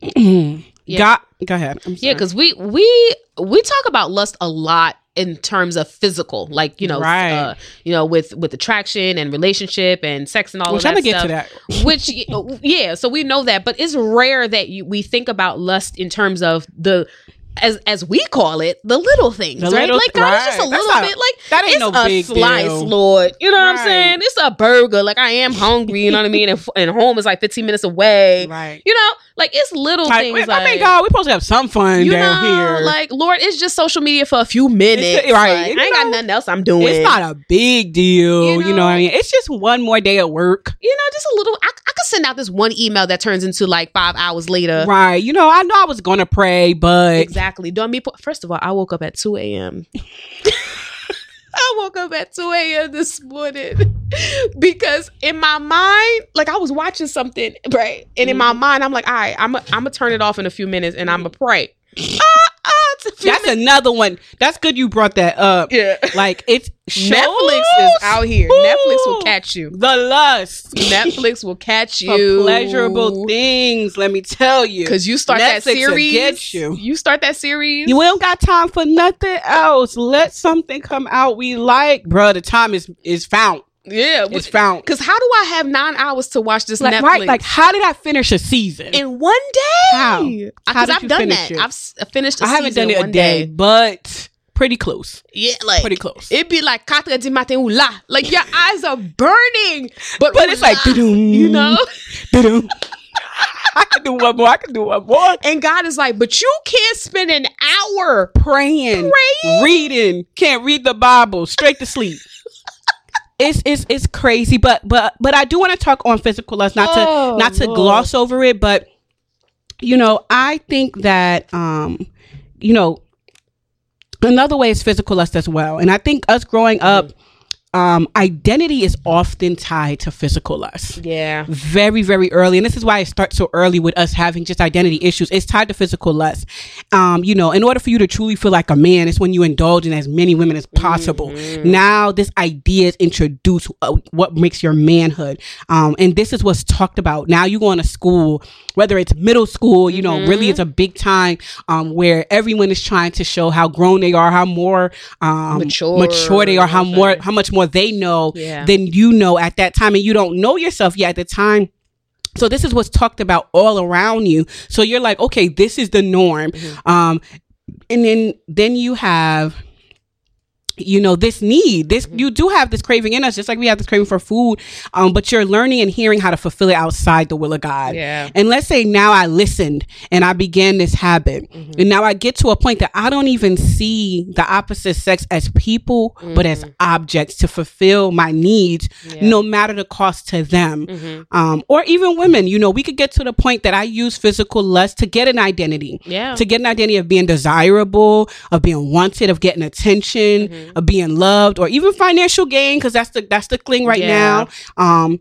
God, go ahead. Yeah, because we we we talk about lust a lot in terms of physical, like you know, Right. uh, you know, with with attraction and relationship and sex and all which of I'm that gonna get stuff. to that. Which yeah, so we know that, but it's rare that you, we think about lust in terms of the. As, as we call it, the little things, The right? little- like God, it's just a. That's little not- bit like that ain't it's no a big slice, deal. Lord. You know what I'm saying? It's a burger. Like I am hungry. You know what I mean? And, and home is like 15 minutes away. Right. You know, like it's little Like, things. I like, mean, God, we're supposed to have some fun you down know, here. like Lord, it's just social media for a few minutes. It's- right. Like, I ain't got nothing else I'm doing. it's not a big deal. You You know, know? what I mean? It's just one more day at work. you know, just a little. I, I could send out this one email that turns into like five hours later. Right. You know, I know I was going to pray, but Exactly. Don't be. First of all, I woke up at two a.m. I woke up at 2 a.m. this morning because in my mind, like I was watching something, right? And in Mm-hmm. my mind, I'm like, all right, I'm going to turn it off in a few minutes and I'm going to pray. It's a few that's minutes. another one. That's good you brought that up. Yeah. Like, it's Netflix is out here. Netflix will catch you. The lust. Netflix will catch For you. pleasurable things, let me tell you. Because you start that Netflix will series. get you. start that series. You ain't got time for nothing else. Let something come out we like, bro. The time is is found. Yeah. It's found. Because how do I have nine hours to watch this Like, Netflix? right? Like, how did I finish a season? in one day. How? Because I've you done finish that. it? I've finished. I I haven't done it a day, but pretty close. Yeah, like Pretty close. It'd be like quatre du matin ou la. Like your eyes are burning, but But it's like, you know. I can do one more. I can do one more. And God is like, but you can't spend an hour. Praying, Praying? reading, can't read the Bible, straight to sleep. It's it's it's crazy, but but but I do want to talk on physical lust, not Oh, to not to Lord. gloss over it, but you know, I think that um, you know, another way is physical lust as well, and I think us growing up, um, identity is often tied to physical lust. Yeah. very very early and this is why it starts so early with us having just identity issues. It's tied to physical lust. Um you know in order for you to truly feel like a man it's when you indulge in as many women as possible. Now this idea is introduced uh, what makes your manhood. Um and this is what's talked about. Now you go into school whether it's middle school you know really it's a big time um where everyone is trying to show how grown they are how more um Mature, mature they are how more how much more they know Yeah. than you know at that time and you don't know yourself yet at the time. So this is what's talked about all around you. So you're like okay this is the norm. Um and then then you have you know this need this you do have this craving in us just like we have this craving for food um but you're learning and hearing how to fulfill it outside the will of god Yeah. and let's say now I listened and I began this habit. Mm-hmm. And now I get to a point that I don't even see the opposite sex as people, but as objects to fulfill my needs, Mm-hmm. Yeah. Mm-hmm. no matter the cost to them. Um, or even women, you know, we could get to the point that I use physical lust to get an identity. Yeah. To get an identity of being desirable, of being wanted, of getting attention, Mm-hmm. of being loved, or even financial gain, because that's the that's the thing right Yeah. now. Um,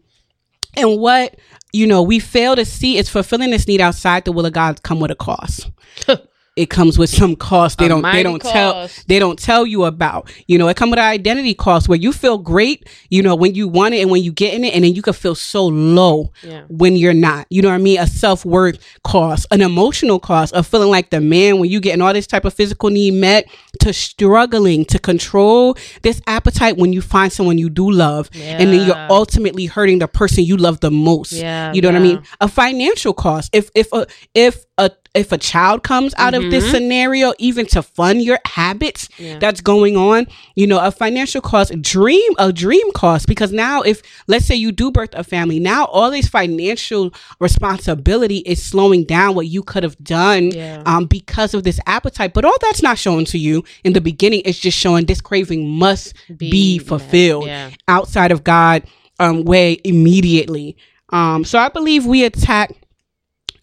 and what you know we fail to see is fulfilling this need outside the will of God come with a cost. it comes with some cost they don't they don't tell they don't tell you about. You know, it comes with an identity cost where you feel great, you know, when you want it and when you get in it, and then you can feel so low Yeah. when you're not. You know what I mean? A self worth cost, an emotional cost of feeling like the man when you getting all this type of physical need met, to struggling to control this appetite when you find someone you do love, and then you're ultimately hurting the person you love the most. Yeah, you know what I mean? A financial cost. If if a if a if a child comes out of this scenario, even to fund your habits Mm-hmm. Yeah. that's going on, you know, a financial cost, dream a dream cost. Because now, if let's say you do birth a family, now all this financial responsibility is slowing down what you could have done Yeah. um, because of this appetite. But all that's not shown to you in the beginning. It's just showing this craving must be, Be fulfilled yeah. outside of God um, way immediately. Um, so I believe we attack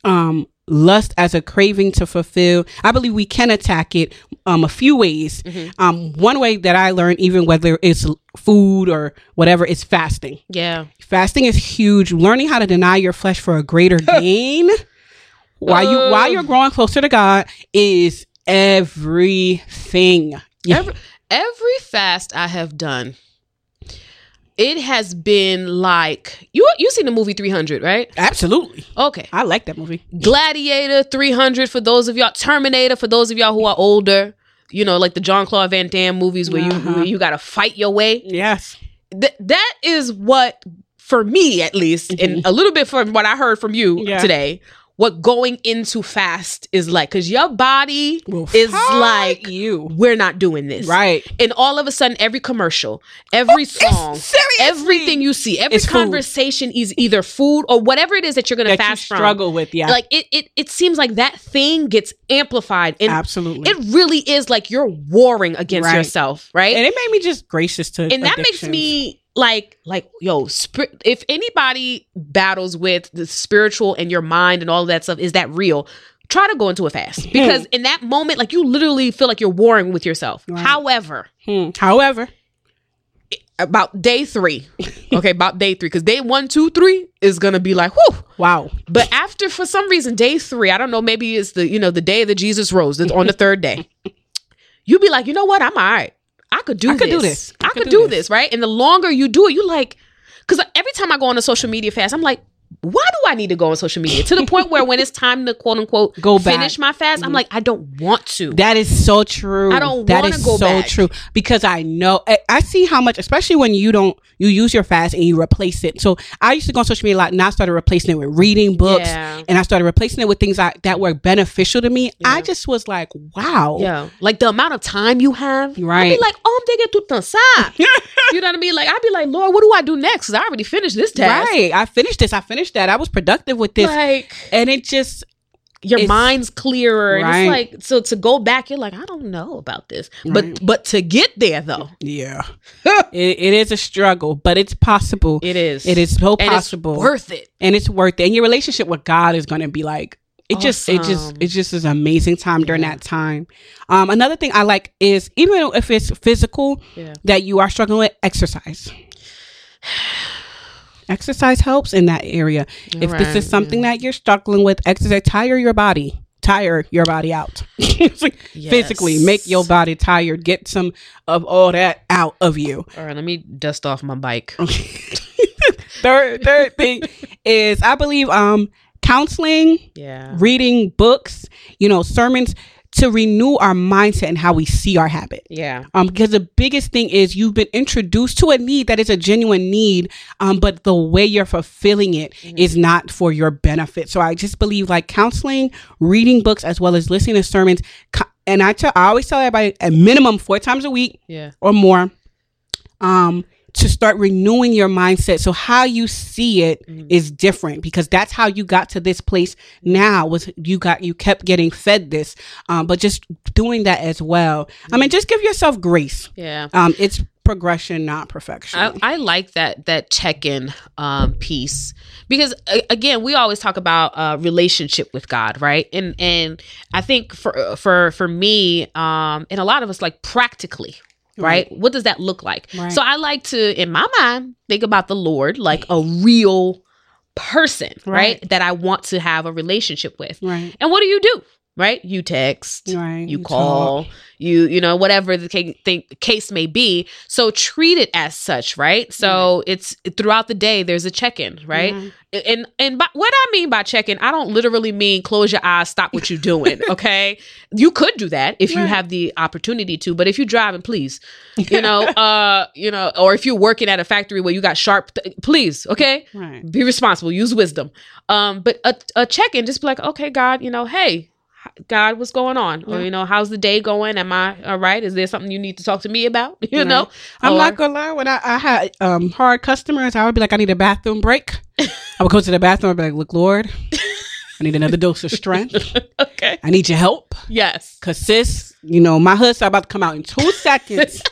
um, lust as a craving to fulfill. I believe we can attack it um, a few ways. Um, one way that I learned, even whether it's food or whatever, is fasting. Yeah. Fasting is huge. Learning how to deny your flesh for a greater gain while you while you're growing closer to God is everything. Yeah. Every, every fast I have done, it has been like you you seen the movie 300, right? Absolutely. Okay. I like that movie. Gladiator 300 for those of y'all Terminator for those of y'all who are older. You know, like the John Claude Van Damme movies where Uh-huh. you where you got to fight your way. Yes. Th- that is what for me at least and a little bit from what I heard from you Mm-hmm. Yeah. today what going into fast is like cuz your body is like you. we're not doing this. Right. And all of a sudden, every commercial, every song, everything you see, every It's food. conversation is either food or whatever it is that you're going to That you fast struggle with, yeah. Like it, it, it seems like that thing gets amplified, and Absolutely. it really is like you're warring against Right. yourself, right? and it made me just gracious to and that makes me like like yo spir- if anybody battles with the spiritual and your mind and all that stuff is that real? Try to go into a fast. Because in that moment like you literally feel like you're warring with yourself. Right. however Hmm. However, about day three okay about day three because day one two three is gonna be like whew. Wow. but after for some reason day three i don't know maybe it's the you know the day that jesus rose it's on the third day. You be like you know what? I'm all right i could do I this could do this. i, could, do, this. right and the longer you do it you like because every time i go on a social media fast i'm like why do I need to go on social media to the point where when it's time to quote unquote Go back. finish my fast, I'm like, I don't want to. That is so true. I don't wanna is go so back. true because I know I, I see how much, especially when you don't you use your fast and you replace it. So I used to go on social media a lot, and I started replacing it with reading books, Yeah. and I started replacing it with things I, that were beneficial to me. I just was like, wow, Yeah. Like the amount of time you have. I'd Right. be like, oh, I'm tout ça. you know what I mean? Like, I'd be like, Lord, what do I do next? Because I already finished this task. right. I finished this. I finished that. I was productive with this, Like, and it just your It's- mind's clearer. And Right. it's like, so to go back, you're like, I don't know about this. But Right. but to get there, though, yeah, it, it is a struggle, but it's possible. it is. it is so and possible. It's worth it. and it's worth it. And your relationship with God is going to be like it just it just it just is an amazing time during Yeah. that time. Um, another thing I like is even if it's physical Yeah. that you are struggling with, exercise. Exercise helps in that area. if this is something that you're struggling with, exercise tire your body. Tire your body out. Like Physically, make your body tired. Get some of all that out of you. All right, let me dust off my bike. third third thing is I believe um counseling Yeah. reading books, you know, sermons to renew our mindset and how we see our habit. Yeah. Um, because the biggest thing is you've been introduced to a need that is a genuine need, um, but the way you're fulfilling it is Mm-hmm. not for your benefit. So I just believe like counseling, reading books, as well as listening to sermons. And I tell, I always tell everybody a minimum four times a week Yeah. or more, um, to start renewing your mindset. So how you see it is Mhm. different because that's how you got to this place now was you got you kept getting fed this um but just doing that as well i mean just give yourself grace Yeah. um it's progression not perfection I, I like that that check-in um, piece because a- again we always talk about uh, relationship with God right and and I think for for for me um, and a lot of us like practically right? What does that look like? Right. so I like to in my mind think about the Lord like a real person right, Right. that I want to have a relationship with. Right. And what do you do right? You text right you call you you know whatever the thing, case may be. So treat it as such right? So it's throughout the day there's a check-in right? Yeah. and and by, what i mean by check-in i don't literally mean close your eyes stop what you're doing okay? You could do that if you have the opportunity to but if you're driving please you know uh you know or if you're working at a factory where you got sharp th- please okay? Right. Be responsible use wisdom. Um but a, a check-in just be like okay god you know hey god what's going on? Or you know how's the day going? Am i all right? Is there something you need to talk to me about? You Right. know? I'm Or- not gonna lie when I, I had um hard customers i would be like i need a bathroom break. I would go to the bathroom and be like look lord i need another dose of strength. Okay. I need your help. Yes. Cause sis, you know, my husband about to come out in two seconds.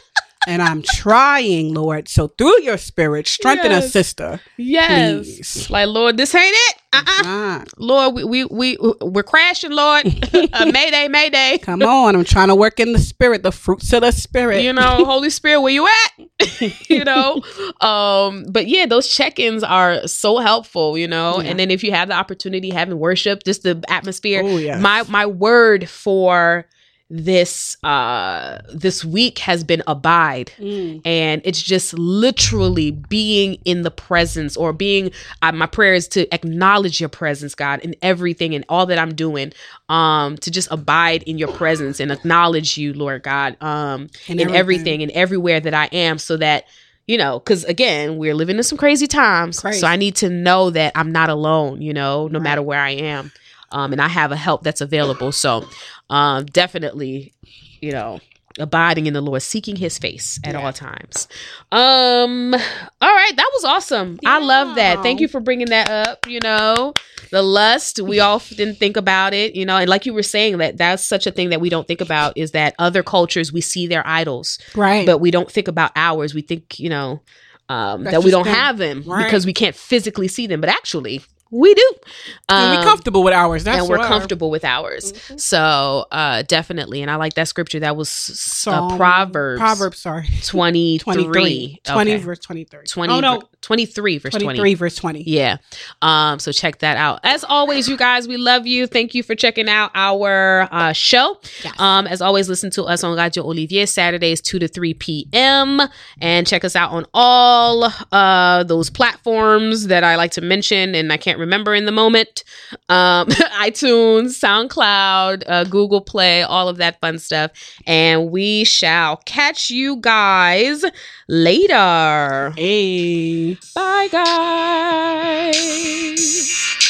And I'm trying, Lord. So through your spirit, strengthen Yes. us, sister. yes. Please. Like, Lord, this ain't it. Uh-uh. Lord, we, we, we, we're crashing, Lord. uh, mayday, mayday. come on. I'm trying to work in the spirit, the fruits of the spirit. you know holy spirit where you at you know um but yeah those check-ins are so helpful you know Yeah. and then if you have the opportunity having worship just the atmosphere Oh, yes. my my word for this uh this week has been abide Mm. and it's just literally being in the presence or being uh, my prayer is to acknowledge your presence god in everything and all that i'm doing um to just abide in your presence and acknowledge you lord god um in everything. everything and everywhere that i am so that you know because again we're living in some crazy times Crazy. so i need to know that i'm not alone you know no Right. matter where i am um and i have a help that's available so um definitely you know abiding in the lord seeking his face at Yeah. all times um all right that was awesome i love that thank you for bringing that up you know the lust we often think about it you know and like you were saying that that's such a thing that we don't think about is that other cultures we see their idols Right. but we don't think about ours we think you know um, that we don't them. have them Right. because we can't physically see them but actually we do and Um, we're comfortable with ours. That's and we're why. comfortable with ours Mhm. so uh definitely and i like that scripture that was uh, Psalm- proverbs Proverbs, sorry. 23 23. 20 Okay. verse 23. 20 oh, no. 23 verse 23 20 verse 20. yeah. Um, so check that out. As always, you guys, we love you. Thank you for checking out our uh, show. Yes. Um, as always, listen to us on Radio Olivier Saturdays, 2 to 3 p.m. And check us out on all uh, those platforms that I like to mention and I can't remember in the moment. Um, iTunes, SoundCloud, uh, Google Play, all of that fun stuff. And we shall catch you guys later. Hey. Bye, guys.